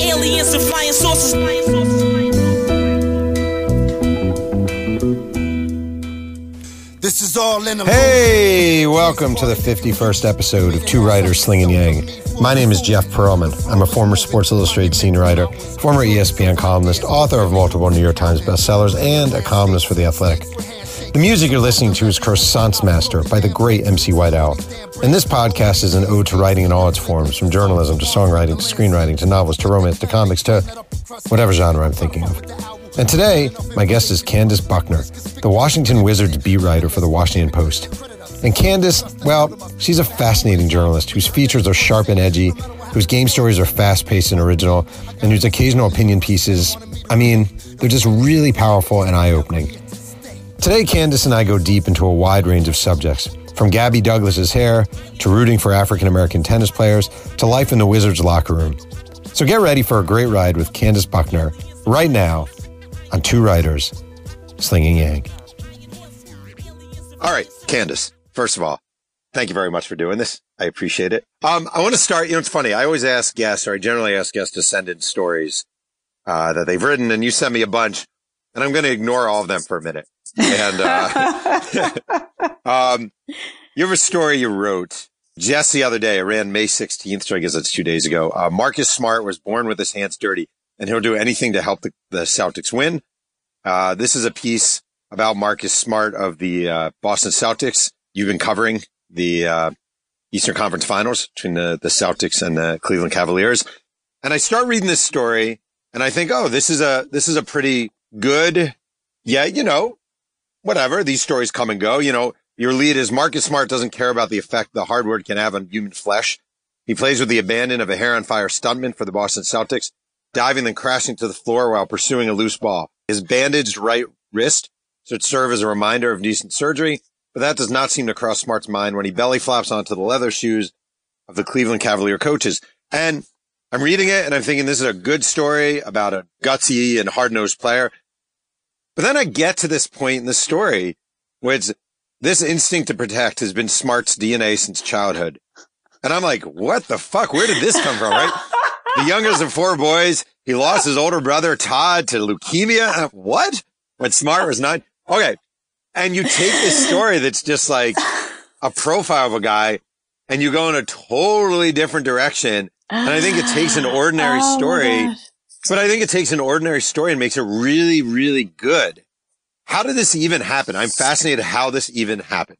Aliens and flying saucers. This is all in the Hey, welcome to the 51st episode of Two Writers Slinging Yang. My name is Jeff Pearlman. I'm a former Sports Illustrated senior writer, former ESPN columnist, author of multiple New York Times bestsellers, and a columnist for The Athletic. The music you're listening to is Croissant's Master by the great MC White Owl. And this podcast is an ode to writing in all its forms, from journalism to songwriting to screenwriting to novels to romance to comics to whatever genre I'm thinking of. And today, my guest is Candace Buckner, the Washington Wizards beat writer for the Washington Post. And Candace, well, she's a fascinating journalist whose features are sharp and edgy, whose game stories are fast paced and original, and whose occasional opinion pieces, I mean, they're just really powerful and eye opening. Today, Candace and I go deep into a wide range of subjects, from Gabby Douglas's hair to rooting for African American tennis players to life in the Wizards locker room. So get ready for a great ride with Candace Buckner right now on Two Writers Slinging Yang. All right, Candace. First of all, thank you very much for doing this. I appreciate it. Um, I want to start. You know, it's funny. I always ask guests, or I generally ask guests to send in stories uh, that they've written, and you send me a bunch, and I'm going to ignore all of them for a minute. And uh, um, you have a story you wrote just the other day. I ran May 16th, so I guess that's two days ago. Uh, Marcus Smart was born with his hands dirty, and he'll do anything to help the, the Celtics win. Uh, this is a piece about Marcus Smart of the uh, Boston Celtics. You've been covering the uh, Eastern Conference Finals between the, the Celtics and the Cleveland Cavaliers. And I start reading this story and I think, oh, this is a, this is a pretty good, yeah, you know, whatever. These stories come and go. You know, your lead is Marcus Smart doesn't care about the effect the hardwood can have on human flesh. He plays with the abandon of a hair on fire stuntman for the Boston Celtics, diving then crashing to the floor while pursuing a loose ball. His bandaged right wrist should serve as a reminder of decent surgery, but that does not seem to cross Smart's mind when he belly flops onto the leather shoes of the Cleveland Cavalier coaches. And I'm reading it and I'm thinking this is a good story about a gutsy and hard nosed player. But then I get to this point in the story, which this instinct to protect has been Smart's DNA since childhood. And I'm like, what the fuck? Where did this come from? Right? the youngest of four boys. He lost his older brother, Todd, to leukemia. Uh, What? When Smart was nine. Okay. And you take this story that's just like a profile of a guy and you go in a totally different direction. And I think it takes an ordinary Oh story. But I think it takes an ordinary story and makes it really, really good. How did this even happen? I'm fascinated how this even happened.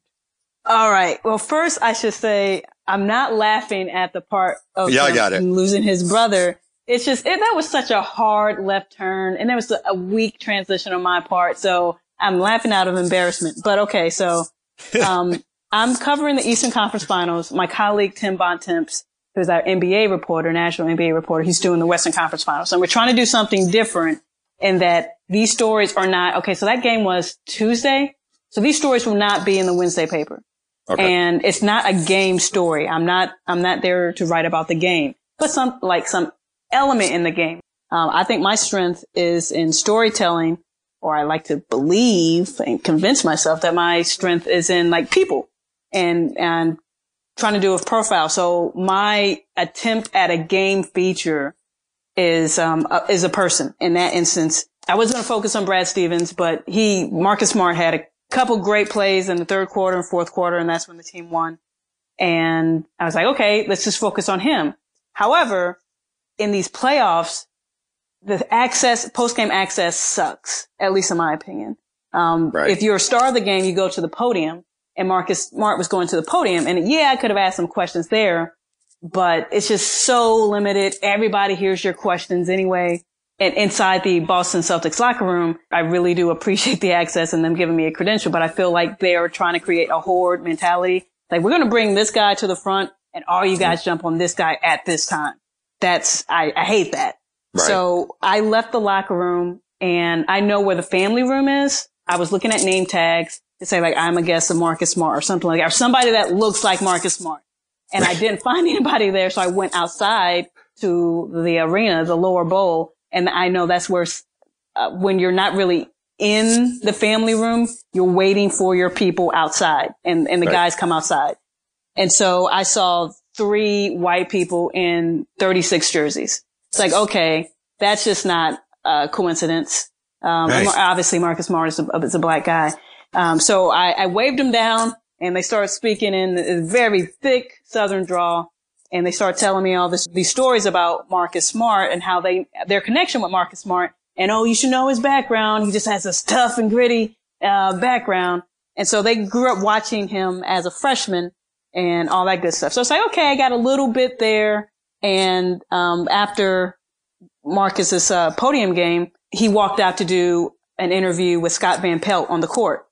All right. Well, first I should say I'm not laughing at the part of Yeah, I got it. losing his brother. It's just it, that was such a hard left turn, and there was a, a weak transition on my part. So I'm laughing out of embarrassment. But okay, so um, I'm covering the Eastern Conference Finals. My colleague Tim Bontemps, who's our NBA reporter, national NBA reporter, he's doing the Western Conference Finals, and we're trying to do something different in that these stories are not okay. So that game was Tuesday. So these stories will not be in the Wednesday paper Okay. and it's not a game story. I'm not, I'm not there to write about the game, but some, like some element in the game. Um, I think my strength is in storytelling, or I like to believe and convince myself that my strength is in like people and, and trying to do a profile. So my attempt at a game feature is, um, a, is a person. In that instance, I was going to focus on Brad Stevens, but he, Marcus Smart had a couple great plays in the third quarter and fourth quarter, and that's when the team won. And I was like, okay, let's just focus on him. However, in these playoffs, the access, post-game access sucks, at least in my opinion. Um, Right. if you're a star of the game, you go to the podium and Marcus Smart was going to the podium and yeah, I could have asked some questions there, but it's just so limited. Everybody hears your questions anyway. And inside the Boston Celtics locker room, I really do appreciate the access and them giving me a credential, but I feel like they're trying to create a horde mentality. Like we're going to bring this guy to the front and all you guys jump on this guy at this time. That's, I, I hate that. Right. So I left the locker room and I know where the family room is. I was looking at name tags to say like, I'm a guest of Marcus Smart or something like that, or somebody that looks like Marcus Smart. And I didn't find anybody there. So I went outside to the arena, the lower bowl. And I know that's where, uh, when you're not really in the family room, you're waiting for your people outside and, and the Right. guys come outside. And so I saw three white people in 36 jerseys. It's like, okay, that's just not a coincidence. Um. Obviously Marcus Smart is a, is a black guy. Um, so I, I waved them down and they started speaking in a very thick Southern drawl. And they start telling me all this, these stories about Marcus Smart and how they, their connection with Marcus Smart. And oh, you should know his background. He just has this tough and gritty, uh, background. And so they grew up watching him as a freshman and all that good stuff. So it's like, okay, I got a little bit there. And, um, after Marcus's, uh, podium game, he walked out to do an interview with Scott Van Pelt on the court.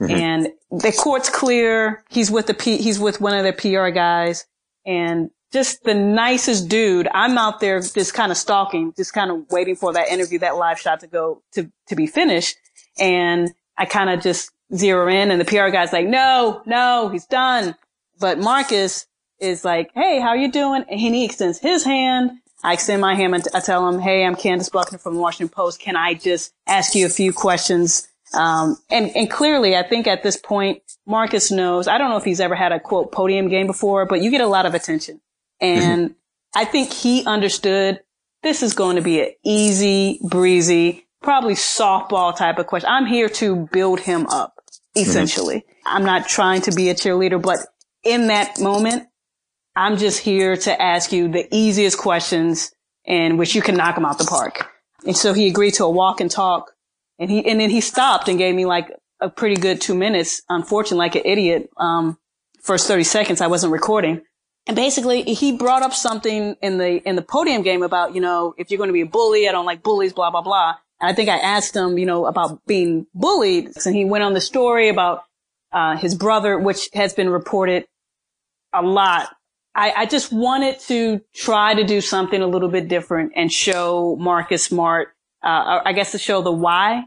Mm-hmm. And the court's clear. He's with the P, he's with one of the PR guys and just the nicest dude. I'm out there just kind of stalking, just kind of waiting for that interview, that live shot to go to, to be finished. And I kind of just zero in and the PR guy's like, no, no, he's done. But Marcus is like, Hey, how you doing? And he extends his hand. I extend my hand and I tell him, Hey, I'm Candace Buckner from the Washington Post. Can I just ask you a few questions? Um, and, and clearly I think at this point, Marcus knows, I don't know if he's ever had a quote podium game before, but you get a lot of attention. And I think he understood this is going to be an easy, breezy, probably softball type of question. I'm here to build him up, essentially. I'm not trying to be a cheerleader, but in that moment, I'm just here to ask you the easiest questions in which you can knock him out the park. And so he agreed to a walk and talk and he, and then he stopped and gave me like a pretty good two minutes. Unfortunately, like an idiot, um, first 30 seconds, I wasn't recording. And basically he brought up something in the, in the podium game about, you know, if you're going to be a bully, I don't like bullies, blah, blah, blah. And I think I asked him, you know, about being bullied. And he went on the story about, uh, his brother, which has been reported a lot. I, I just wanted to try to do something a little bit different and show Marcus Smart, uh, I guess to show the why,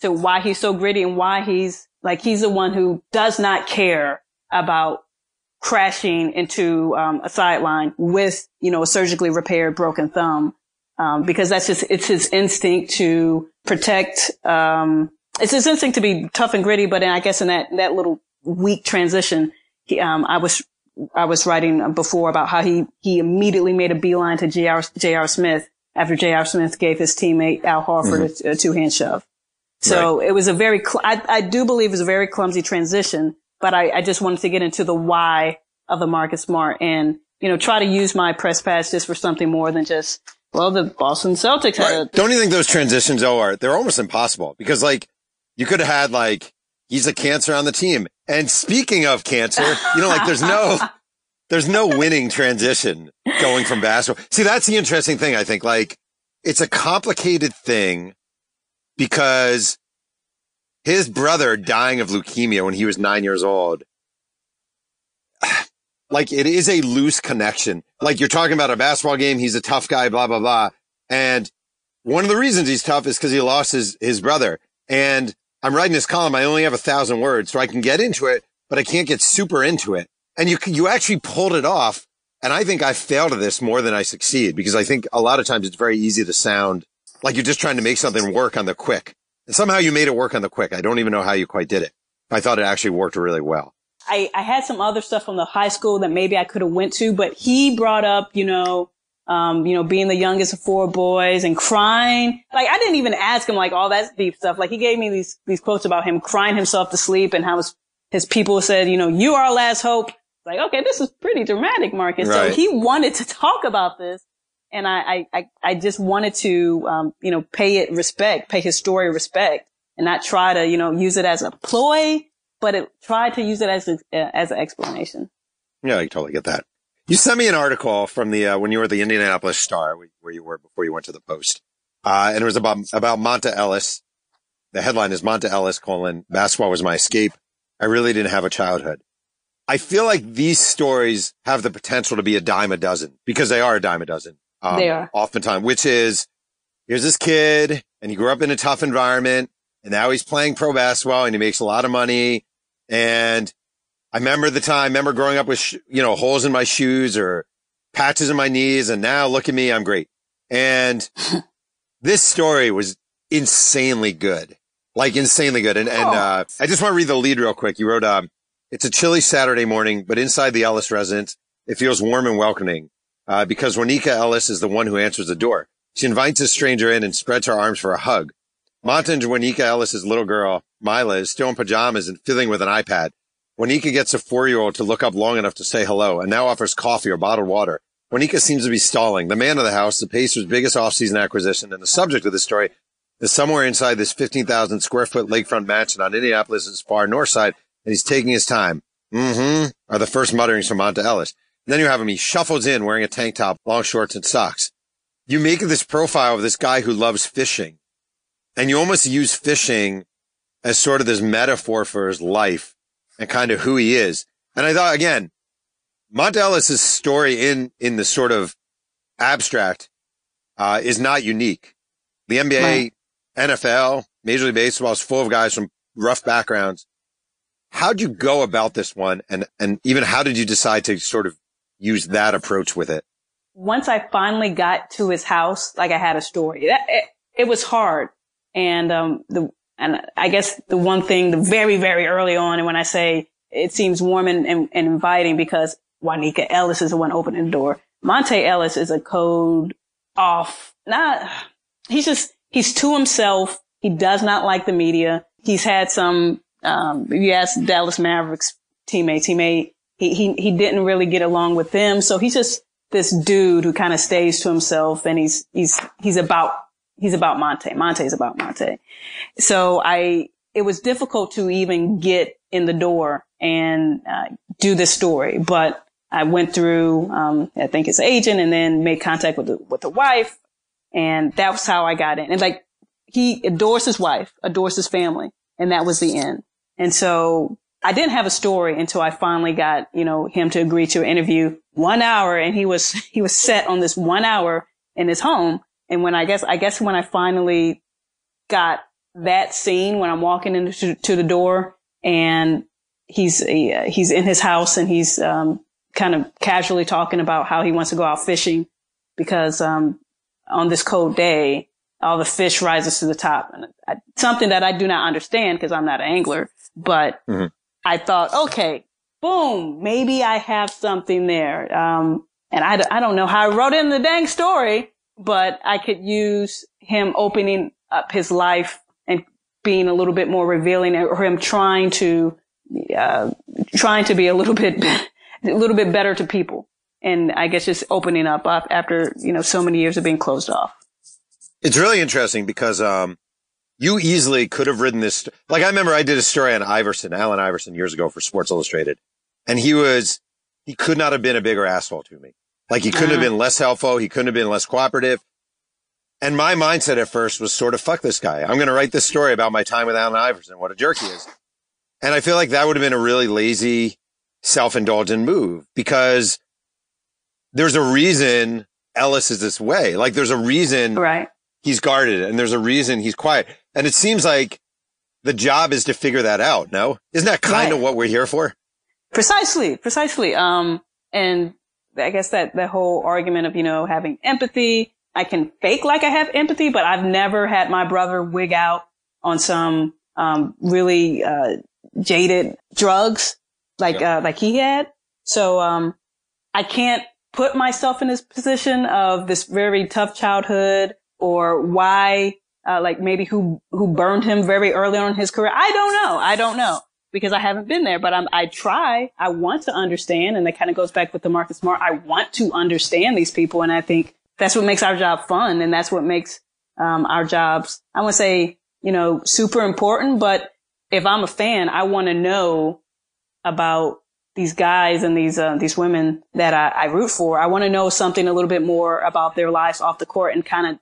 to why he's so gritty and why he's like, he's the one who does not care about crashing into um, a sideline with, you know, a surgically repaired broken thumb. Um, because that's just, it's his instinct to protect, um, it's his instinct to be tough and gritty. But I guess in that, that little weak transition, he, um, I was, I was writing before about how he, he immediately made a beeline to. J.R. Smith after J.R. Smith gave his teammate Al Horford a, mm-hmm. a two hand shove. So it was a very, cl- I, I do believe it was a very clumsy transition, but I, I just wanted to get into the why of the Marcus Smart and, you know, try to use my press pass just for something more than just, well, the Boston Celtics had a, Don't you think those transitions, though, are, they're almost impossible because like you could have had like, he's a cancer on the team. And speaking of cancer, you know, like there's no, there's no winning transition going from basketball. See, that's the interesting thing. I think like it's a complicated thing because his brother dying of leukemia when he was nine years old, like it is a loose connection. Like you're talking about a basketball game. He's a tough guy, blah, blah, blah. And one of the reasons he's tough is because he lost his, his brother. And I'm writing this column. I only have a thousand words, so I can get into it, but I can't get super into it. And you, you actually pulled it off. And I think I failed at this more than I succeed because I think a lot of times it's very easy to sound like you're just trying to make something work on the quick. And somehow you made it work on the quick. I don't even know how you quite did it. I thought it actually worked really well. I, I had some other stuff from the high school that maybe I could have went to, but he brought up, you know, um, you know, being the youngest of four boys and crying. Like I didn't even ask him like all that deep stuff. Like he gave me these, these quotes about him crying himself to sleep and how his, his people said, you know, you are our last hope. Like, okay, this is pretty dramatic, Marcus. Right. So he wanted to talk about this. And I, I, I, just wanted to, um, you know, pay it respect, pay his story respect and not try to, you know, use it as a ploy, but it, try to use it as a, as an explanation. Yeah, I totally get that. You sent me an article from the, uh, when you were the Indianapolis Star, where- where you were before you went to the Post. Uh, and it was about, about Monta Ellis. The headline is Monta Ellis colon, basketball was my escape. I really didn't have a childhood. I feel like these stories have the potential to be a dime a dozen because they are a dime a dozen. Um, They are. Oftentimes, which is, here's this kid and he grew up in a tough environment and now he's playing pro basketball and he makes a lot of money. And I remember the time, I remember growing up with, sh- you know, holes in my shoes or patches in my knees. And now look at me. I'm great. And this story was insanely good, like insanely good. And, and, uh, I just want to read the lead real quick. You wrote, um, it's a chilly Saturday morning, but inside the Ellis residence, it feels warm and welcoming. uh, because Juanica Ellis is the one who answers the door. She invites a stranger in and spreads her arms for a hug. Monta and Juanica Ellis's little girl, Mila, is still in pajamas and fiddling with an iPad. Juanica gets a four-year-old to look up long enough to say hello and now offers coffee or bottled water. Juanica seems to be stalling. The man of the house, the Pacers' biggest offseason acquisition and the subject of the story is somewhere inside this 15,000 square foot lakefront mansion on Indianapolis's far north side and he's taking his time. Mm-hmm. Are the first mutterings from Monta Ellis. And then you have him. He shuffles in wearing a tank top, long shorts and socks. You make this profile of this guy who loves fishing and you almost use fishing as sort of this metaphor for his life and kind of who he is. And I thought again, Monta Ellis's story in, in the sort of abstract, uh, is not unique. The NBA, right. NFL, Major League Baseball is full of guys from rough backgrounds. How'd you go about this one? And, and even how did you decide to sort of use that approach with it? Once I finally got to his house, like I had a story. That, it, it was hard. And, um, the, and I guess the one thing, the very, very early on, and when I say it seems warm and, and, and inviting because Juanica Ellis is the one opening the door. Monta Ellis is a code off. Not, he's just, he's to himself. He does not like the media. He's had some, um, you ask Dallas Mavericks teammates, he may, he, he, he didn't really get along with them. So he's just this dude who kind of stays to himself and he's, he's, he's about, he's about Monta. Monta is about Monta. So I, it was difficult to even get in the door and uh, do this story, but I went through, um, I think his agent and then made contact with the, with the wife. And that was how I got in. And like, he adores his wife, adores his family. And that was the end. And so I didn't have a story until I finally got, you know, him to agree to an interview one hour. And he was, he was set on this one hour in his home. And when I guess, I guess when I finally got that scene, when I'm walking into to the door and he's, uh, he's in his house and he's, um, kind of casually talking about how he wants to go out fishing because um, on this cold day, all the fish rises to the top. And I, something that I do not understand because I'm not an angler, but mm-hmm. I thought, okay, boom, maybe I have something there. Um, and I, I don't know how I wrote in the dang story, but I could use him opening up his life and being a little bit more revealing or him trying to, uh, trying to be a little bit a little bit better to people. And I guess just opening up after, you know, so many years of being closed off. It's really interesting because, um, you easily could have written this. Like I remember I did a story on Iverson, Allen Iverson years ago for Sports Illustrated. And he was, he could not have been a bigger asshole to me. Like he couldn't uh-huh. have been less helpful. He couldn't have been less cooperative. And my mindset at first was sort of fuck this guy. I'm going to write this story about my time with Allen Iverson, what a jerk he is. And I feel like that would have been a really lazy self-indulgent move because there's a reason Ellis is this way. Like there's a reason right. he's guarded and there's a reason he's quiet. And it seems like the job is to figure that out. No, isn't that kind right. of what we're here for? Precisely, precisely. Um, and I guess that the whole argument of, you know, having empathy, I can fake like I have empathy, but I've never had my brother wig out on some, um, really, uh, jaded drugs like uh, like he had. So um, I can't put myself in this position of this very tough childhood or why uh, like maybe who who burned him very early on in his career. I don't know. I don't know because I haven't been there, but I'm, I try. I want to understand, and that kind of goes back with the Marcus Smart. I want to understand these people, and I think that's what makes our job fun, and that's what makes um, our jobs. I want to say, you know, super important. But if I'm a fan, I want to know about these guys and these uh, these women that I, I root for. I want to know something a little bit more about their lives off the court and kind of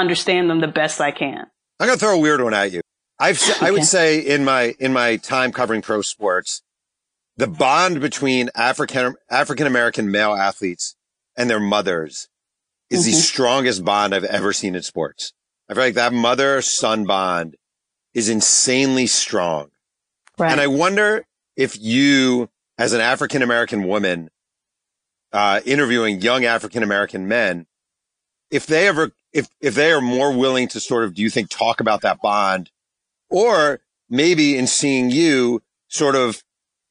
understand them the best I can. I'm gonna throw a weird one at you. I've I would say in my in my time covering pro sports, the bond between African African American male athletes and their mothers is mm-hmm. the strongest bond I've ever seen in sports. I feel like that mother son bond is insanely strong. Right. And I wonder if you, as an African American woman, uh, interviewing young African American men, if they ever, if, if they are more willing to sort of, do you think talk about that bond or maybe in seeing you sort of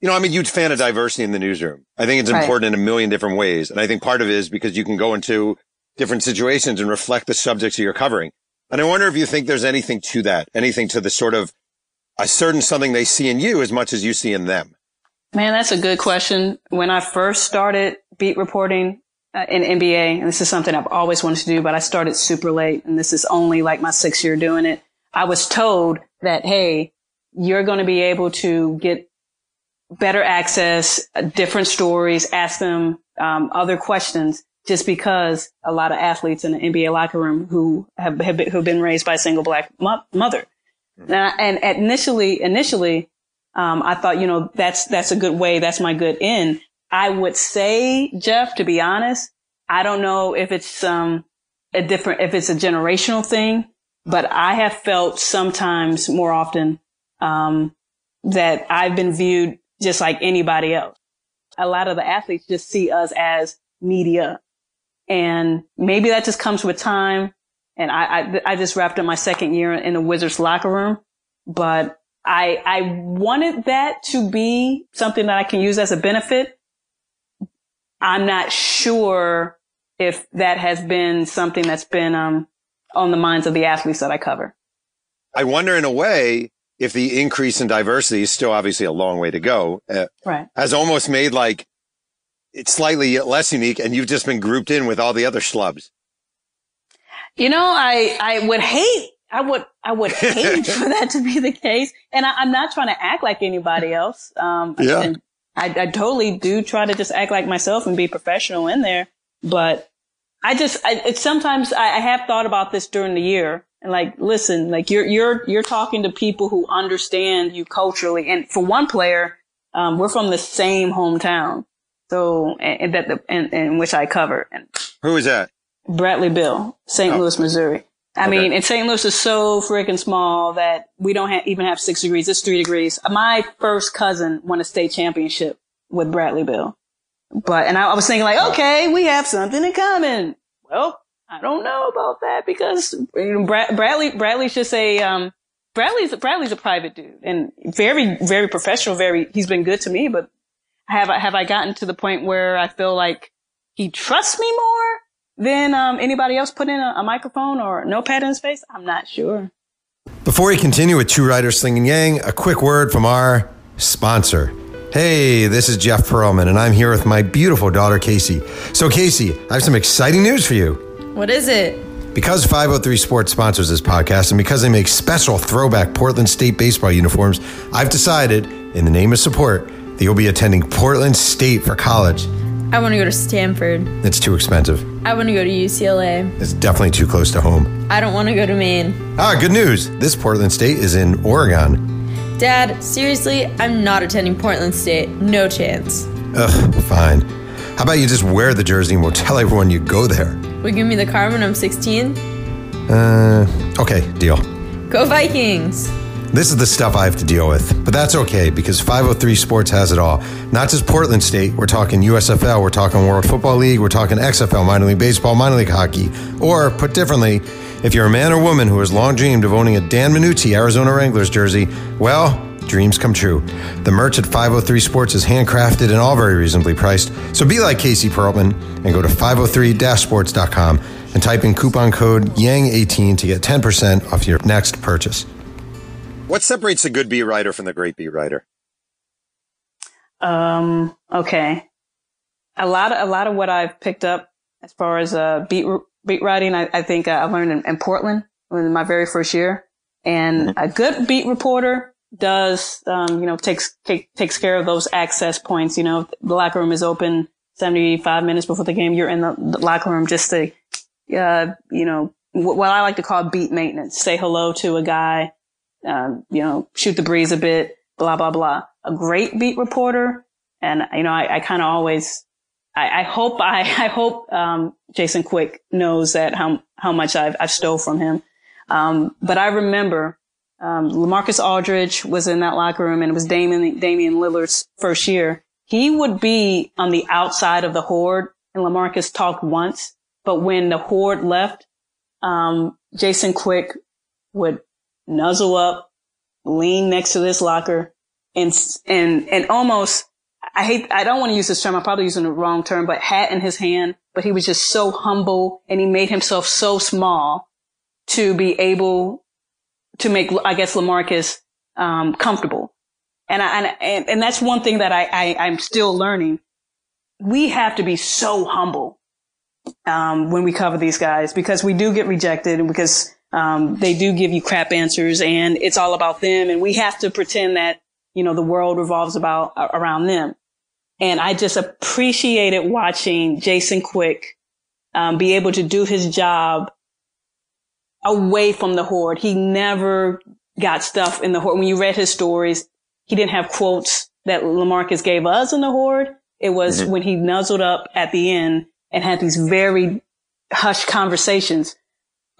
you know, I'm a huge fan of diversity in the newsroom. I think it's Right. important in a million different ways. And I think part of it is because you can go into different situations and reflect the subjects that you're covering. And I wonder if you think there's anything to that, anything to the sort of a certain something they see in you as much as you see in them. Man, that's a good question. When I first started beat reporting in NBA, and this is something I've always wanted to do, but I started super late, and this is only like my sixth year doing it. I was told that, hey, you're going to be able to get better access, uh, different stories, ask them um, other questions, just because a lot of athletes in the NBA locker room who have, have been, who've been raised by a single black mo- mother. Now, and initially, initially, um, I thought, you know, that's, that's a good way. That's my good end. I would say, Jeff, to be honest, I don't know if it's, um, a different, if it's a generational thing, but I have felt sometimes more often, um, that I've been viewed just like anybody else. A lot of the athletes just see us as media. And maybe that just comes with time. And I, I, I just wrapped up my second year in the Wizards locker room, but I, I wanted that to be something that I can use as a benefit. I'm not sure if that has been something that's been, um, on the minds of the athletes that I cover. I wonder in a way if the increase in diversity is still obviously a long way to go, uh, Right. has almost made like it's slightly less unique and you've just been grouped in with all the other schlubs. You know, I, I would hate, I would, I would hate for that to be the case. And I, I'm not trying to act like anybody else. Um, Yeah. and I, I totally do try to just act like myself and be professional in there. But I just, I, it's sometimes I, I have thought about this during the year and like, listen, like you're, you're, you're talking to people who understand you culturally. And for one player, um, we're from the same hometown. So, and, and that, the, and, and which I cover. And Who is that? Bradley Beal, St. Oh. Louis, Missouri. I Okay. mean, and St. Louis is so freaking small that we don't ha- even have six degrees. It's three degrees. My first cousin won a state championship with Bradley Beal. But, and I, I was thinking like, okay, we have something in common. Well, I don't know about that because you know, Brad, Bradley, Bradley's just a, um, Bradley's, Bradley's a private dude and very, very professional. Very, he's been good to me, but have I, have I gotten to the point where I feel like he trusts me more than um, anybody else put in a, a microphone or a notepad in his face? I'm not sure. Before we continue with Two Writers Slinging Yang, a quick word from our sponsor. Hey, this is Jeff Pearlman, and I'm here with my beautiful daughter, Casey. So, Casey, I have some exciting news for you. What is it? Because 503 Sports sponsors this podcast and because they make special throwback Portland State baseball uniforms, I've decided, in the name of support, that you'll be attending Portland State for college. I want to go to Stanford. It's too expensive. I want to go to UCLA. It's definitely too close to home. I don't want to go to Maine. Ah, good news. This Portland State is in Oregon. Dad, seriously, I'm not attending Portland State. No chance. Ugh, fine. How about you just wear the jersey and we'll tell everyone you go there? Will you give me the car when I'm 16? Uh, okay, deal. Go Vikings! This is the stuff I have to deal with, but that's okay because 503 Sports has it all. Not just Portland State, we're talking USFL, we're talking World Football League, we're talking XFL, minor league baseball, minor league hockey. Or, put differently, if you're a man or woman who has long dreamed of owning a Dan Manucci Arizona Wranglers jersey, well, dreams come true. The merch at 503 Sports is handcrafted and all very reasonably priced. So be like Casey Pearlman and go to 503-sports.com and type in coupon code YANG18 to get 10% off your next purchase. What separates a good beat writer from the great beat writer? Um, okay. A lot of, a lot of what I've picked up as far as, uh, beat, beat writing, I, I think uh, I learned in, in Portland in my very first year. And a good beat reporter does, um, you know, takes, take, takes care of those access points. You know, the locker room is open 75 minutes before the game. You're in the, the locker room just to, uh, you know, wh- what I like to call beat maintenance. Say hello to a guy, um, you know, shoot the breeze a bit, blah, blah, blah. A great beat reporter. And, you know, I, I kind of always, I, I hope I, I hope, um, Jason Quick knows that how, how much I've, I've stole from him. Um, but I remember, um, Lamarcus Aldridge was in that locker room and it was Damian, Damian Lillard's first year. He would be on the outside of the horde and Lamarcus talked once, but when the horde left, um, Jason Quick would nuzzle up, lean next to this locker and, and, and almost, I hate, I don't want to use this term. I'm probably using the wrong term, but hat in his hand, but he was just so humble and he made himself so small to be able to make, I guess, Lamarcus, um, comfortable. And I, and, and that's one thing that I, I, I'm still learning. We have to be so humble, um, when we cover these guys because we do get rejected and because, um, they do give you crap answers and it's all about them. And we have to pretend that, you know, the world revolves about around them. And I just appreciated watching Jason Quick, um, be able to do his job away from the horde. He never got stuff in the horde. When you read his stories, he didn't have quotes that Lamarcus gave us in the horde. It was mm-hmm. when he nuzzled up at the end and had these very hushed conversations.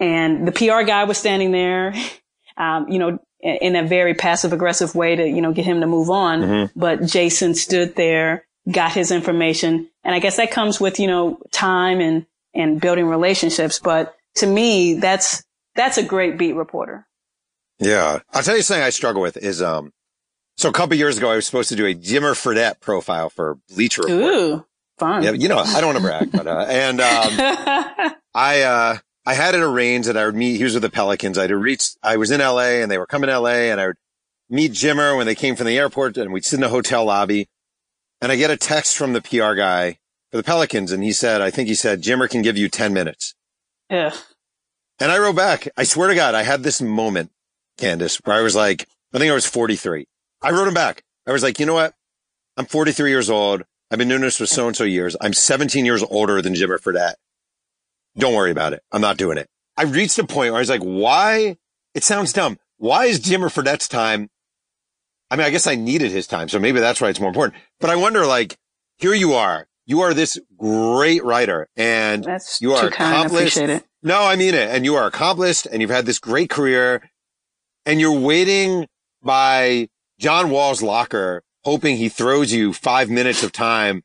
And the PR guy was standing there, um, you know, in a very passive aggressive way to, you know, get him to move on. Mm-hmm. But Jason stood there, got his information. And I guess that comes with, you know, time and, and building relationships. But to me, that's, that's a great beat reporter. Yeah. I'll tell you something I struggle with is, um, so a couple years ago, I was supposed to do a Jimmer Fredette profile for Bleacher Report. Ooh, fun. Yeah, you know, I don't want to brag, but, uh, and, um, I, uh, I had it arranged that I would meet, he was with the Pelicans. I'd reach, I was in LA and they were coming to LA and I would meet Jimmer when they came from the airport and we'd sit in the hotel lobby and I get a text from the PR guy for the Pelicans and he said, I think he said, Jimmer can give you 10 minutes. Yeah. And I wrote back, I swear to God, I had this moment, Candace, where I was like, I think I was 43. I wrote him back. I was like, you know what? I'm 43 years old. I've been doing this for so and so years. I'm 17 years older than Jimmer Fredette. Don't worry about it. I'm not doing it. I reached a point where I was like, why? It sounds dumb. Why is Jimmer Fredette's time? I mean, I guess I needed his time. So maybe that's why it's more important. But I wonder, like, here you are. You are this great writer and that's you are accomplished. No, I mean it. And you are accomplished and you've had this great career and you're waiting by John Wall's locker, hoping he throws you five minutes of time.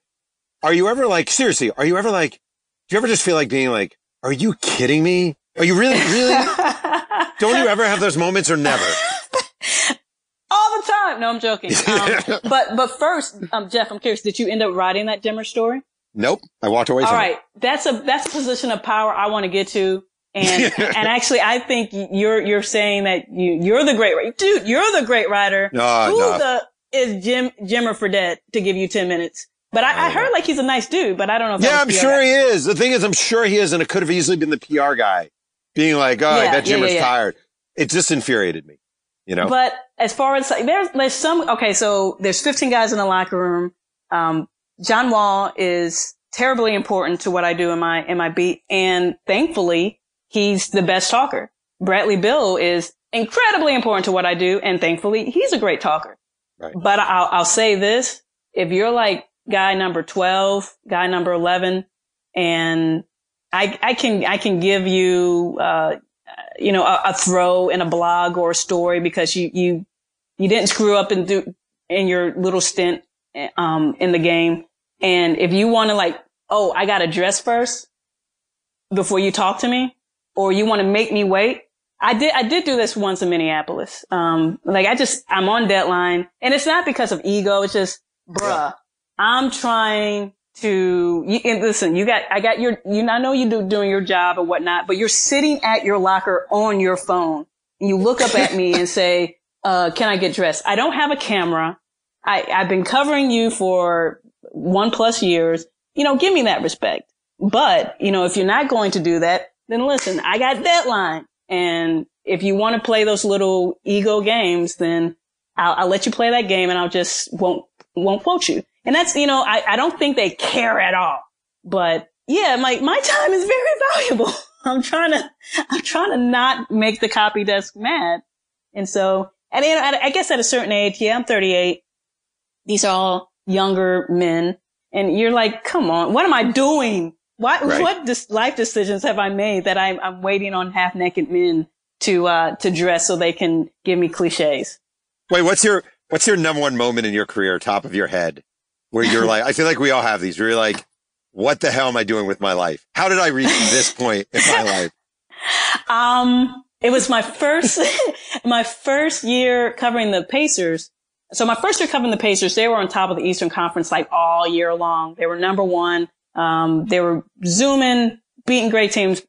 Are you ever like, seriously, are you ever like, do you ever just feel like being like, are you kidding me? Are you really, really? Don't you ever have those moments or never? All the time. No, I'm joking. Um, but, but first, um, Jeff, I'm curious, did you end up writing that Jimmer story? Nope. I walked away from All it. right. That's a, that's a position of power I want to get to. And, and actually, I think you're, you're saying that you, you're the great, dude, you're the great writer. No, Who no. the, is Jim, Jimmer Fredette to give you 10 minutes? But I, I, heard like he's a nice dude, but I don't know if Yeah, I'm sure guy. he is. The thing is, I'm sure he is, and it could have easily been the PR guy being like, oh, yeah, I bet Jimmer's yeah, yeah, tired. It just infuriated me, you know? But as far as like, there's, there's some, okay, so there's 15 guys in the locker room. Um, John Wall is terribly important to what I do in my, in my beat. And thankfully, he's the best talker. Bradley Beal is incredibly important to what I do. And thankfully, he's a great talker. Right. But I'll, I'll say this. If you're like guy number 12, guy number 11, and I, I can, I can give you, uh, you know, a, a, throw in a blog or a story because you, you, you didn't screw up and do in your little stint, um, in the game. And if you want to like, oh, I got to dress first before you talk to me or you want to make me wait. I did, I did do this once in Minneapolis. Um, like I just, I'm on deadline and it's not because of ego. It's just, bruh. I'm trying to, you, listen, you got, I got your, you, I know you do doing your job or whatnot, but you're sitting at your locker on your phone and you look up at me and say, uh, can I get dressed? I don't have a camera. I, I've been covering you for one plus years. You know, give me that respect. But, you know, if you're not going to do that, then listen, I got deadline. And if you want to play those little ego games, then I'll, I'll let you play that game and I'll just won't, won't quote you. And that's, you know, I, I don't think they care at all. But yeah, my, my time is very valuable. I'm trying to, I'm trying to not make the copy desk mad. And so, and you know, I guess at a certain age, yeah, I'm 38. These are all younger men. And you're like, come on, what am I doing? What, right. what dis- life decisions have I made that I'm, I'm waiting on half naked men to, uh, to dress so they can give me cliches? Wait, what's your, what's your number one moment in your career, top of your head, where you're like, I feel like we all have these, where you're like, what the hell am I doing with my life? How did I reach this point in my life? Um, it was my first, my first year covering the Pacers. So my first year covering the Pacers, they were on top of the Eastern Conference like all year long. They were number one. Um, they were zooming, beating great teams.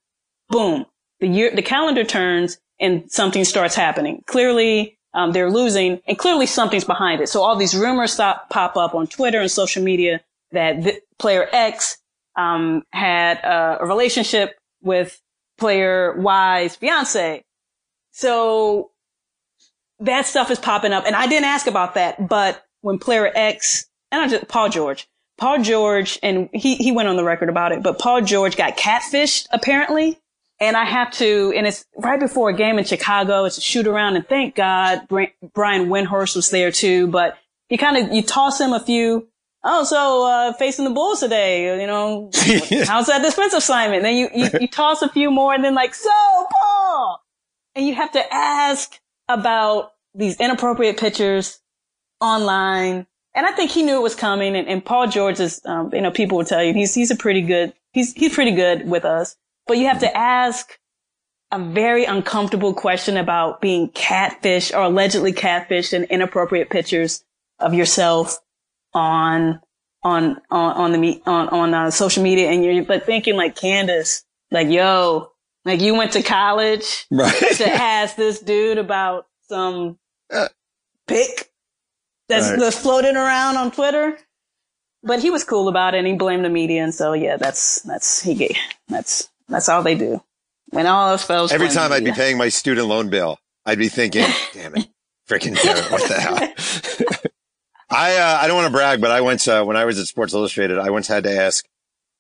Boom. The year, the calendar turns and something starts happening. Clearly, um, they're losing and clearly something's behind it. So all these rumors stop, pop up on Twitter and social media that the, player X, um, had a, a relationship with player Y's fiance. So that stuff is popping up. And I didn't ask about that, but when player X, and I just, Paul George, Paul George, and he, he went on the record about it, but Paul George got catfished apparently. And I have to, and it's right before a game in Chicago. It's a shoot around and thank God Brian Windhorst was there too, but you kind of, you toss him a few, oh, so, uh, facing the Bulls today, you know, how's that defensive assignment? Then you, you, you toss a few more and then like, so Paul, and you have to ask about these inappropriate pictures online. And I think he knew it was coming. And, and Paul George is, um, you know, people will tell you he's, he's a pretty good, he's, he's pretty good with us, but you have to ask a very uncomfortable question about being catfish or allegedly catfished in inappropriate pictures of yourself on, on, on, on the, me on, on uh, social media. And you're, but thinking like Candace, like, yo, like you went to college right. to ask this dude about some pic that's, right. that's floating around on Twitter. But he was cool about it and he blamed the media. And so, yeah, that's, that's, he gave, that's, that's all they do. When all else fails. Every time I'd be paying my student loan bill, I'd be thinking, damn it, freaking what the hell? I, uh, I don't want to brag, but I once, uh, when I was at Sports Illustrated, I once had to ask,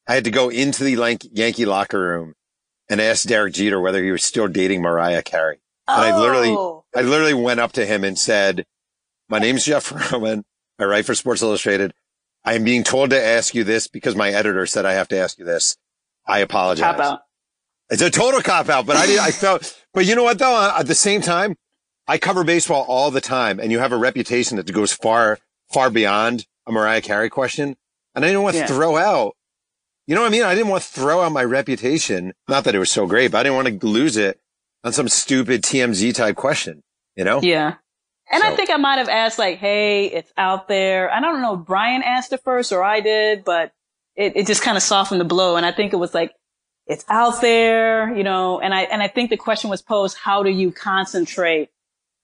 I had to go into the Yankee locker room and ask Derek Jeter whether he was still dating Mariah Carey. And I literally, Oh. I literally went up to him and said, my name's Jeff Roman. I write for Sports Illustrated. I am being told to ask you this because my editor said I have to ask you this. I apologize. Cop out. It's a total cop out, but I did, I felt, but you know what though? At the same time, I cover baseball all the time and you have a reputation that goes far, far beyond a Mariah Carey question. And I didn't want to Yeah. throw out, you know what I mean? I didn't want to throw out my reputation. Not that it was so great, but I didn't want to lose it on some stupid TMZ type question, you know? Yeah. And I think I might have asked like, Hey, it's out there. I don't know if Brian asked it first or I did, but it, it just kind of softened the blow. And I think it was like, it's out there, you know, and I, and I think the question was posed, how do you concentrate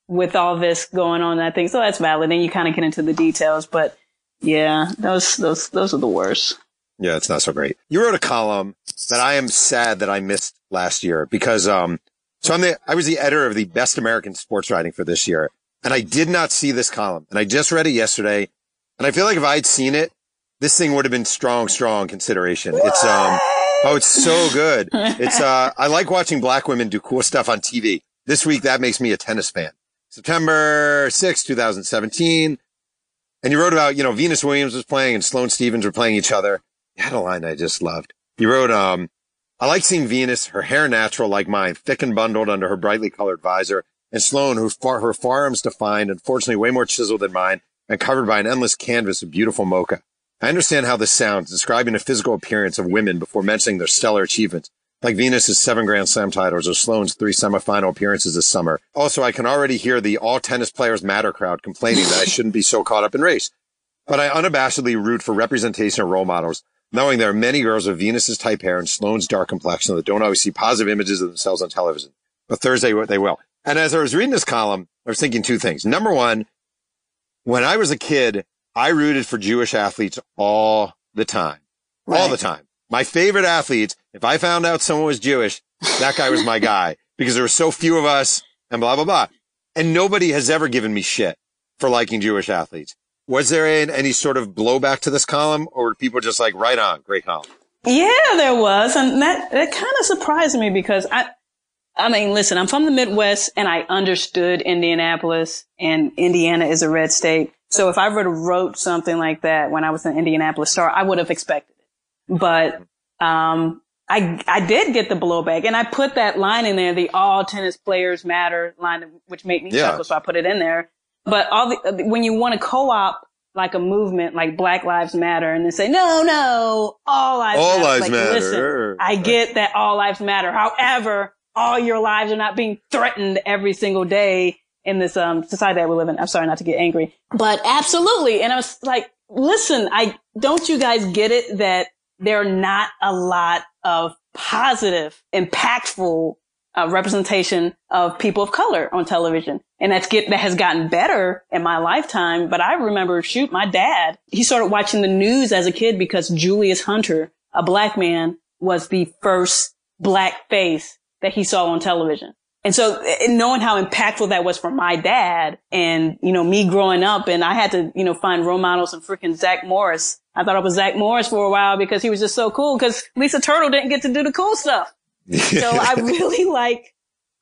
with all this going on? And I think, so that's valid. And you kind of get into the details, but yeah, those, those, those are the worst. Yeah, it's not so great. You wrote a column that I am sad that I missed last year because, um, so I'm the, I was the editor of the best American sports writing for this year and I did not see this column and I just read it yesterday and I feel like if I'd seen it, this thing would have been strong, strong consideration. It's, um, oh, it's so good. It's, uh, I like watching black women do cool stuff on TV. This week, that makes me a tennis fan. September 6, 2017. And you wrote about, you know, Venus Williams was playing and Sloane Stephens were playing each other. You had a line I just loved. You wrote, um, I like seeing Venus, her hair natural like mine, thick and bundled under her brightly colored visor, and Sloane, who far, her forearms defined, unfortunately way more chiseled than mine, and covered by an endless canvas of beautiful mocha. I understand how this sounds, describing the physical appearance of women before mentioning their stellar achievements, like Venus's seven Grand Slam titles or Sloane's three semifinal appearances this summer. Also, I can already hear the all tennis players matter crowd complaining that I shouldn't be so caught up in race. But I unabashedly root for representation of role models, knowing there are many girls with Venus's type hair and Sloane's dark complexion that don't always see positive images of themselves on television. But Thursday they will. And as I was reading this column, I was thinking two things. Number one, when I was a kid, I rooted for Jewish athletes all the time. all the time. My favorite athletes, if I found out someone was Jewish, that guy was my guy because there were so few of us and blah, blah, blah. And nobody has ever given me shit for liking Jewish athletes. Was there an, any sort of blowback to this column or were people just like, right on, great column? Yeah, there was. And that, that kind of surprised me because I, I mean, listen, I'm from the Midwest and I understood Indianapolis and Indiana is a red state. So if I would have wrote something like that when I was an Indianapolis star, I would have expected it. But, um, I, I did get the blowback and I put that line in there, the all tennis players matter line, which made me Yeah. chuckle. So I put it in there. But all the, when you want to co-op like a movement like Black Lives Matter and then say, no, no, all lives All matter. lives Like, matter. Listen, I get that all lives matter. However, all your lives are not being threatened every single day. In this um, society that we live in. I'm sorry not to get angry, but absolutely. And I was like, listen, I don't you guys get it that there are not a lot of positive, impactful uh, representation of people of color on television. And that's get, that has gotten better in my lifetime. But I remember, shoot, my dad, he started watching the news as a kid because Julius Hunter, a black man, was the first black face that he saw on television. And so and knowing how impactful that was for my dad and, you know, me growing up and I had to, you know, find role models and freaking Zach Morris. I thought I was Zach Morris for a while because he was just so cool because Lisa Turtle didn't get to do the cool stuff. so I really like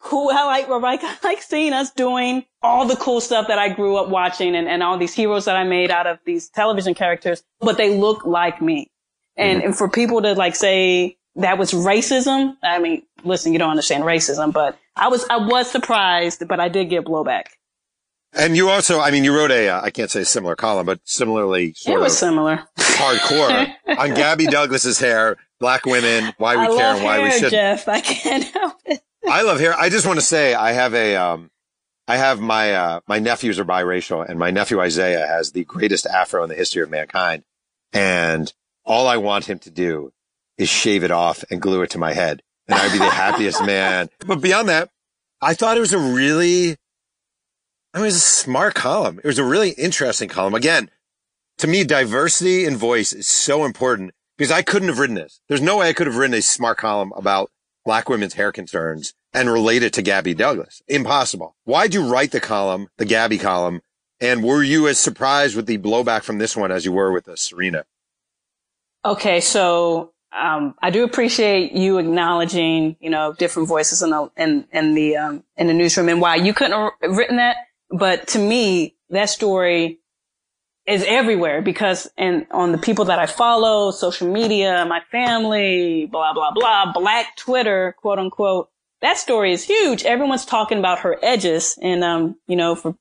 who I like, I like seeing us doing all the cool stuff that I grew up watching and, and all these heroes that I made out of these television characters, but they look like me. And, mm-hmm. and for people to like say that was racism, I mean, listen, you don't understand racism, but I was, I was surprised, but I did get blowback. And you also, I mean, you wrote a, uh, I can't say a similar column, but similarly it was similar. hardcore on Gabby Douglas's hair, black women, why we I care and why hair, we should. Jeff, I can't help it. I love hair. I just want to say I have a, um, I have my, uh, my nephews are biracial and my nephew Isaiah has the greatest afro in the history of mankind. And all I want him to do is shave it off and glue it to my head. And I'd be the happiest man. But beyond that, I thought it was a really, I mean, it was a smart column. It was a really interesting column. Again, to me, diversity in voice is so important because I couldn't have written this. There's no way I could have written a smart column about black women's hair concerns and relate it to Gabby Douglas. Impossible. Why'd you write the column, the Gabby column? And were you as surprised with the blowback from this one as you were with the Serena? Okay. So, um, I do appreciate you acknowledging, you know, different voices in the, in, in the, um, in the newsroom and why you couldn't have written that. But to me, that story is everywhere because and on the people that I follow, social media, my family, blah, blah, blah, black Twitter, quote unquote. That story is huge. Everyone's talking about her edges. And, um, you know, for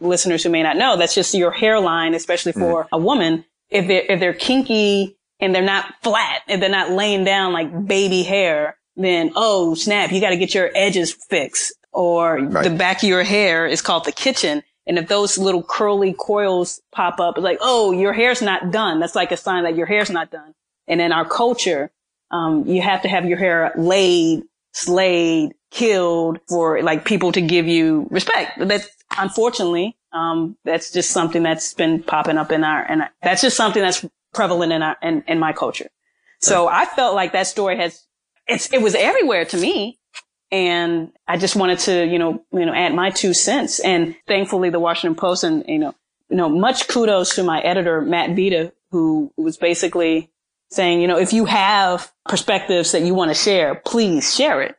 listeners who may not know, that's just your hairline, especially for mm-hmm. a woman. If they're, if they're kinky and they're not flat, and they're not laying down like baby hair, then, oh, snap, you got to get your edges fixed. Or right. the back of your hair is called the kitchen and if those little curly coils pop up, it's like, oh, your hair's not done. That's like a sign that your hair's not done. And in our culture, um, you have to have your hair laid, slayed, killed for like people to give you respect. That's unfortunately, um, that's just something that's been popping up in our, and that's just something that's prevalent in our, in, in my culture. So I felt like that story has, it's, it was everywhere to me. And I just wanted to, you know, you know, add my two cents. And thankfully the Washington Post and, you know, you know, much kudos to my editor, Matt Vita, who was basically saying, you know, if you have perspectives that you want to share, please share it.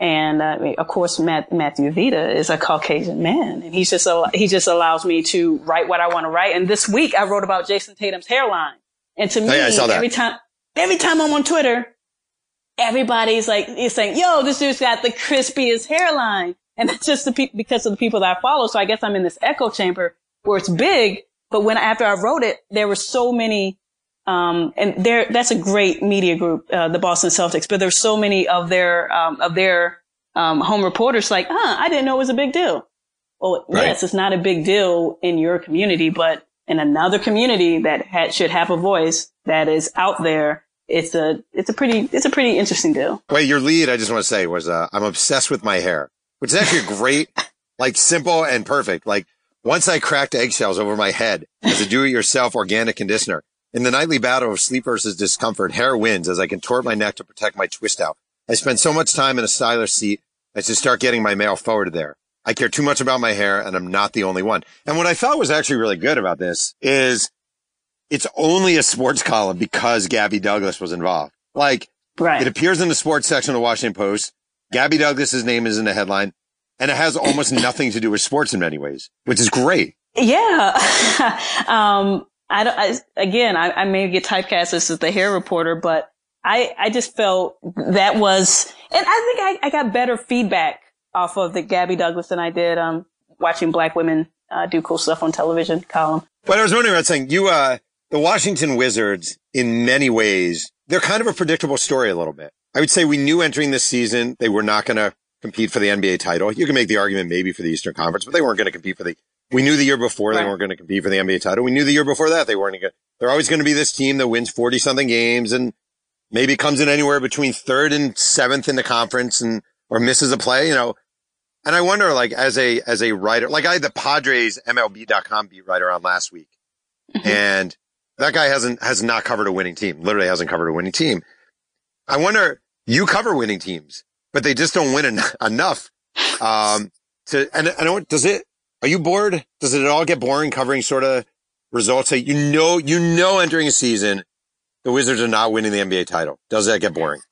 And uh, of course, Matt, Matthew Vita is a Caucasian man, and he's just he just allows me to write what I want to write. And this week, I wrote about Jayson Tatum's hairline. And to me, oh, yeah, every time every time I'm on Twitter, everybody's like, is saying, yo, this dude's got the crispiest hairline. And that's just the pe- because of the people that I follow. So I guess I'm in this echo chamber where it's big. But when, after I wrote it, there were so many, um, and there, that's a great media group, uh, the Boston Celtics, but there's so many of their, um, of their, um, home reporters like, huh, I didn't know it was a big deal. Well, right. yes, it's not a big deal in your community, but in another community that ha- should have a voice that is out there it's a it's a pretty it's a pretty interesting deal. Wait, your lead I just want to say was uh, I'm obsessed with my hair, which is actually great, like simple and perfect. Like once I cracked eggshells over my head as a do-it-yourself organic conditioner. In the nightly battle of sleep versus discomfort, hair wins as I contort my neck to protect my twist out. I spend so much time in a styler's seat I should start getting my mail forwarded there. I care too much about my hair and I'm not the only one. And what I thought was actually really good about this is it's only a sports column because Gabby Douglas was involved. Like, right. it appears in the sports section of the Washington Post. Gabby Douglas's name is in the headline and it has almost nothing to do with sports in many ways, which is great. Yeah. um, I don't, I, again, I, I may get typecast as the hair reporter, but I, I just felt that was, and I think I, I got better feedback off of the Gabby Douglas than I did, um, watching black women, uh, do cool stuff on television column. But I was wondering about saying you, uh, the Washington Wizards, in many ways, they're kind of a predictable story a little bit. I would say we knew entering this season they were not going to compete for the NBA title. You can make the argument maybe for the Eastern Conference, but they weren't going to compete for the, we knew the year before right. they weren't going to compete for the NBA title. We knew the year before that they weren't going to, they're always going to be this team that wins 40 something games and maybe comes in anywhere between third and seventh in the conference and, or misses a play, you know. And I wonder, like, as a, as a writer, like I had the Padres MLB.com beat writer on last week mm-hmm. and that guy hasn't, has not covered a winning team, literally hasn't covered a winning team. I wonder, you cover winning teams, but they just don't win en- enough. Um, to, and I know, what, does it, are you bored? Does it all get boring covering sort of results that you know, you know, entering a season, the Wizards are not winning the NBA title? Does that get boring?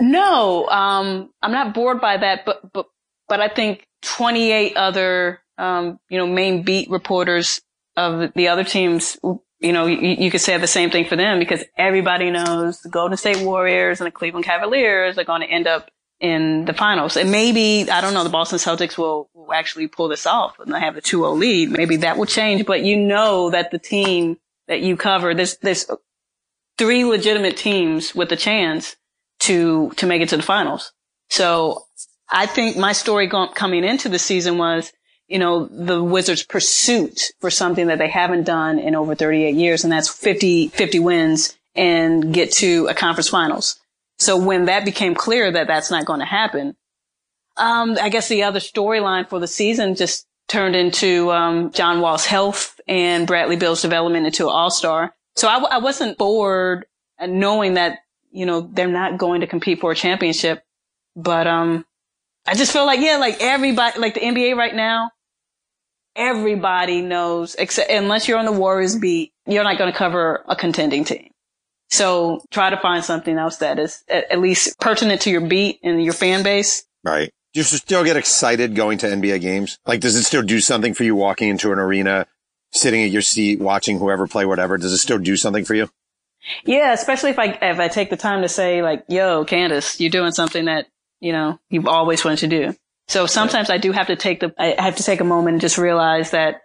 No, um, I'm not bored by that, but, but, but I think 28 other, um, you know, main beat reporters of the other teams you know, you, you, could say the same thing for them because everybody knows the Golden State Warriors and the Cleveland Cavaliers are going to end up in the finals. And maybe, I don't know, the Boston Celtics will, will actually pull this off and they have the 2-0 lead. Maybe that will change, but you know that the team that you cover, there's, there's three legitimate teams with a chance to, to make it to the finals. So I think my story coming into the season was, you know, the Wizards pursuit for something that they haven't done in over 38 years. And that's 50, 50 wins and get to a conference finals. So when that became clear that that's not going to happen, um, I guess the other storyline for the season just turned into, um, John Wall's health and Bradley Beal's development into an all-star. So I, I wasn't bored knowing that, you know, they're not going to compete for a championship, but, um, I just feel like, yeah, like everybody, like the NBA right now, everybody knows, except unless you're on the Warriors beat, you're not going to cover a contending team. So try to find something else that is at least pertinent to your beat and your fan base. Right. Do you still get excited going to NBA games? Like, does it still do something for you walking into an arena, sitting at your seat, watching whoever play whatever? Does it still do something for you? Yeah, especially if I if I take the time to say like, "Yo, Candace, you're doing something that you know you've always wanted to do." So sometimes I do have to take the, I have to take a moment and just realize that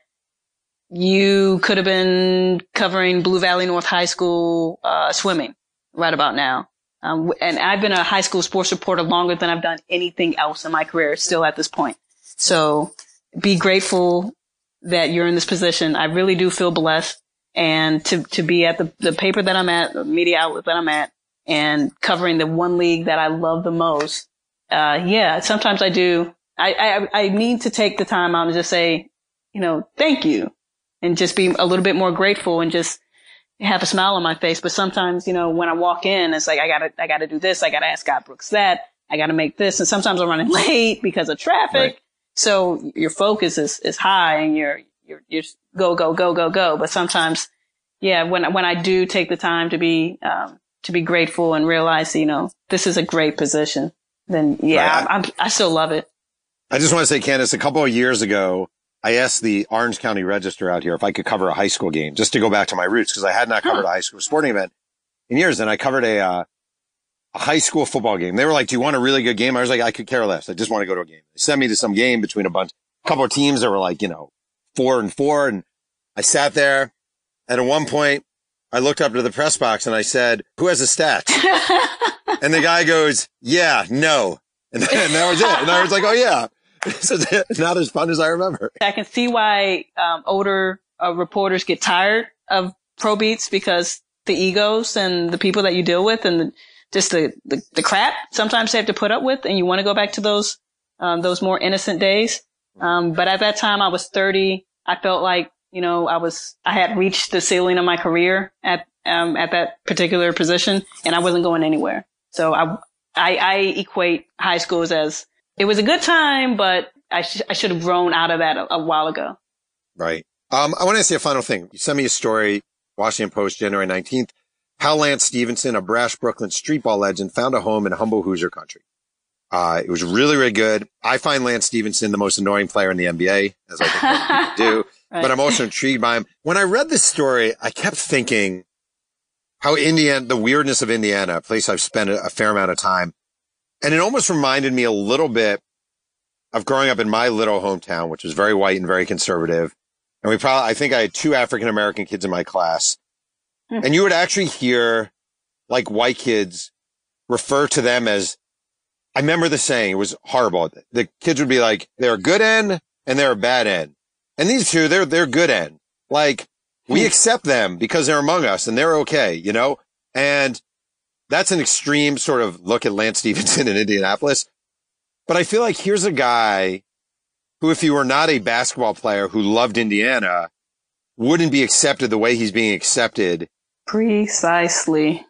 you could have been covering Blue Valley North High School uh, swimming right about now. Um, and I've been a high school sports reporter longer than I've done anything else in my career still at this point. So be grateful that you're in this position. I really do feel blessed and to, to be at the, the paper that I'm at, the media outlet that I'm at and covering the one league that I love the most. Uh, yeah, sometimes I do I, I, I need to take the time out and just say, you know, thank you and just be a little bit more grateful and just have a smile on my face. But sometimes, you know, when I walk in, it's like, I gotta, I gotta do this. I gotta ask Scott Brooks that. I gotta make this. And sometimes I'm running late because of traffic. Right. So your focus is, is high and you're, you're, you're go, go, go, go, go. But sometimes, yeah, when, when I do take the time to be, um, to be grateful and realize, you know, this is a great position, then yeah, right. I'm, I still love it. I just want to say, Candace, a couple of years ago, I asked the Orange County Register out here if I could cover a high school game, just to go back to my roots, because I had not covered huh. a high school sporting event in years. And I covered a, uh, a high school football game. They were like, do you want a really good game? I was like, I could care less. I just want to go to a game. They sent me to some game between a bunch, a couple of teams that were like, you know, four and four. And I sat there and at one point I looked up to the press box and I said, who has a stats? and the guy goes, yeah, no. And, and that was it. And I was like, oh yeah. it's not as fun as I remember. I can see why um, older uh, reporters get tired of pro beats because the egos and the people that you deal with and the, just the, the, the crap sometimes they have to put up with, and you want to go back to those um, those more innocent days. Um, but at that time, I was 30. I felt like you know I was I had reached the ceiling of my career at um, at that particular position, and I wasn't going anywhere. So I I, I equate high schools as it was a good time, but I, sh- I should have grown out of that a, a while ago. Right. Um, I want to you a final thing. You sent me a story, Washington Post, January 19th. How Lance Stephenson, a brash Brooklyn streetball legend, found a home in humble Hoosier country. Uh, it was really, really good. I find Lance Stephenson the most annoying player in the NBA, as I think do, right. but I'm also intrigued by him. When I read this story, I kept thinking how Indiana, the weirdness of Indiana, a place I've spent a, a fair amount of time, and it almost reminded me a little bit of growing up in my little hometown, which was very white and very conservative. And we probably, I think I had two African American kids in my class. Mm-hmm. And you would actually hear like white kids refer to them as I remember the saying, it was horrible. The kids would be like, they're a good end and they're a bad end. And these two, they're, they're good end. Like we Hmm. accept them because they're among us and they're okay, you know? And that's an extreme sort of look at Lance Stephenson in Indianapolis. But I feel like here's a guy who, if he were not a basketball player who loved Indiana, wouldn't be accepted the way he's being accepted. Precisely.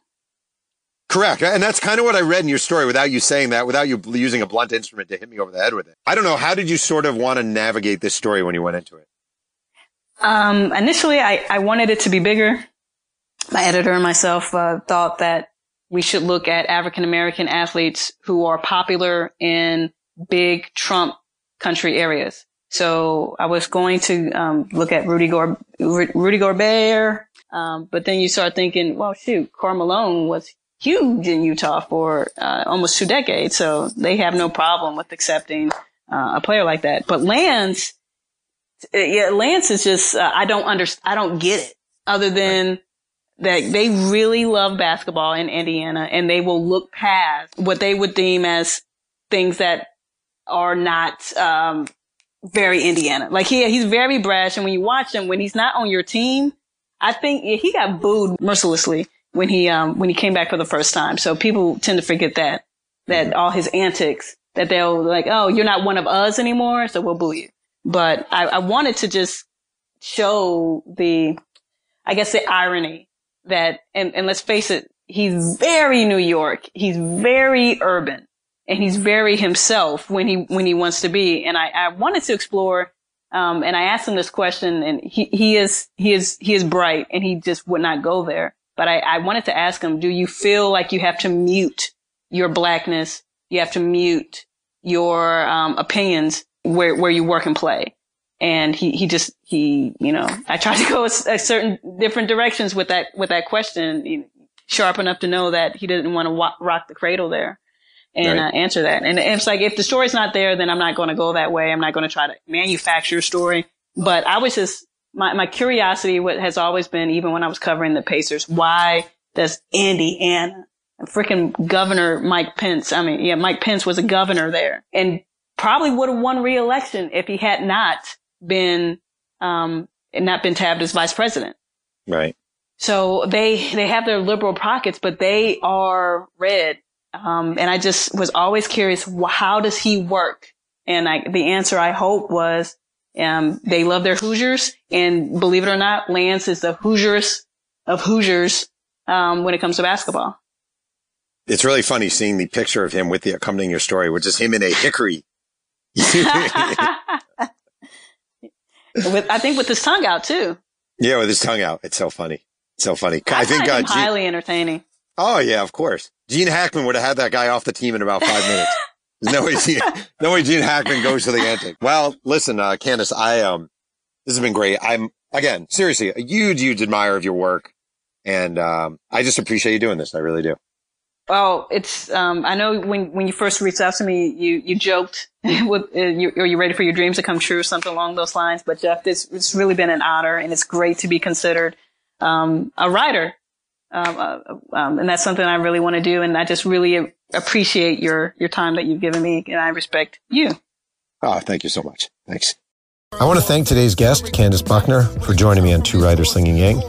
Correct. And that's kind of what I read in your story without you saying that, without you using a blunt instrument to hit me over the head with it. I don't know. How did you sort of want to navigate this story when you went into it? Um, initially, I, I wanted it to be bigger. My editor and myself uh, thought that we should look at African American athletes who are popular in big Trump country areas. So I was going to um, look at Rudy, Gor- Rudy Gobert, um, but then you start thinking, well, shoot, Karl Malone was huge in Utah for uh, almost two decades, so they have no problem with accepting uh, a player like that. But Lance, uh, yeah, Lance is just uh, I don't understand. I don't get it. Other than that, they really love basketball in Indiana, and they will look past what they would deem as things that are not um, very Indiana. Like he he's very brash, and when you watch him, when he's not on your team, I think he got booed mercilessly when he um when he came back for the first time. So people tend to forget that that all his antics that they'll like, oh, you're not one of us anymore, so we'll boo you. But I, I wanted to just show the, I guess the irony that, and, and let's face it, he's very New York. He's very urban and he's very himself when he, when he wants to be. And I, I wanted to explore, um, and I asked him this question and he, he is, he is, he is bright and he just would not go there. But I, I wanted to ask him, do you feel like you have to mute your blackness? You have to mute your, um, opinions where, where you work and play. And he, he just, he, you know, I tried to go a, a certain different directions with that, with that question, you know, sharp enough to know that he didn't want to wa- rock the cradle there and Right. uh, answer that. And it's like, if the story's not there, then I'm not going to go that way. I'm not going to try to manufacture a story. But I was just, my, my curiosity what has always been, even when I was covering the Pacers, why does Indiana, freaking Governor Mike Pence, I mean, yeah, Mike Pence was a governor there and probably would have won re-election if he had not been, um, not been tabbed as vice president. Right. So they, they have their liberal pockets, but they are red. Um, and I just was always curious, how does he work? And I, the answer I hope was, um, they love their Hoosiers and believe it or not, Lance is the Hoosiers of Hoosiers, um, when it comes to basketball. It's really funny seeing the picture of him with the accompanying your story, which is him in a hickory. with, I think with his tongue out too. yeah, with his tongue out. It's so funny. It's so funny. I, I, think, uh, Gene- highly entertaining. oh yeah, of course. Gene Hackman would have had that guy off the team in about five minutes. No way, Gene, no way Gene Hackman goes to the antic. Well, listen, uh, Candace, I, um, this has been great. I'm, again, seriously, a huge, huge admirer of your work. And, um, I just appreciate you doing this. I really do. Well, it's, um, I know when, when you first reached out to me, you, you joked with, uh, you, are you ready for your dreams to come true? Something along those lines. But Jeff, this, it's really been an honor and it's great to be considered, um, a writer. Um, uh, um, and that's something I really want to do. And I just really appreciate your, your time that you've given me and I respect you. Oh, thank you so much. Thanks. I want to thank today's guest, Candace Buckner, for joining me on Two Writers Slinging Yang.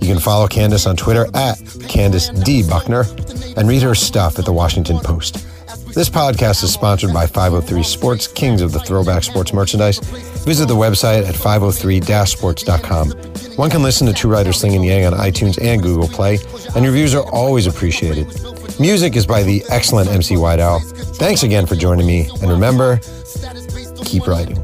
You can follow Candace on Twitter at Candace D. Buckner and read her stuff at the Washington Post. This podcast is sponsored by 503 Sports, kings of the throwback sports merchandise. Visit the website at 503-sports.com. One can listen to Two Writers Slinging Yang on iTunes and Google Play, and your reviews are always appreciated. Music is by the excellent MC White Owl. Thanks again for joining me, and remember, keep writing.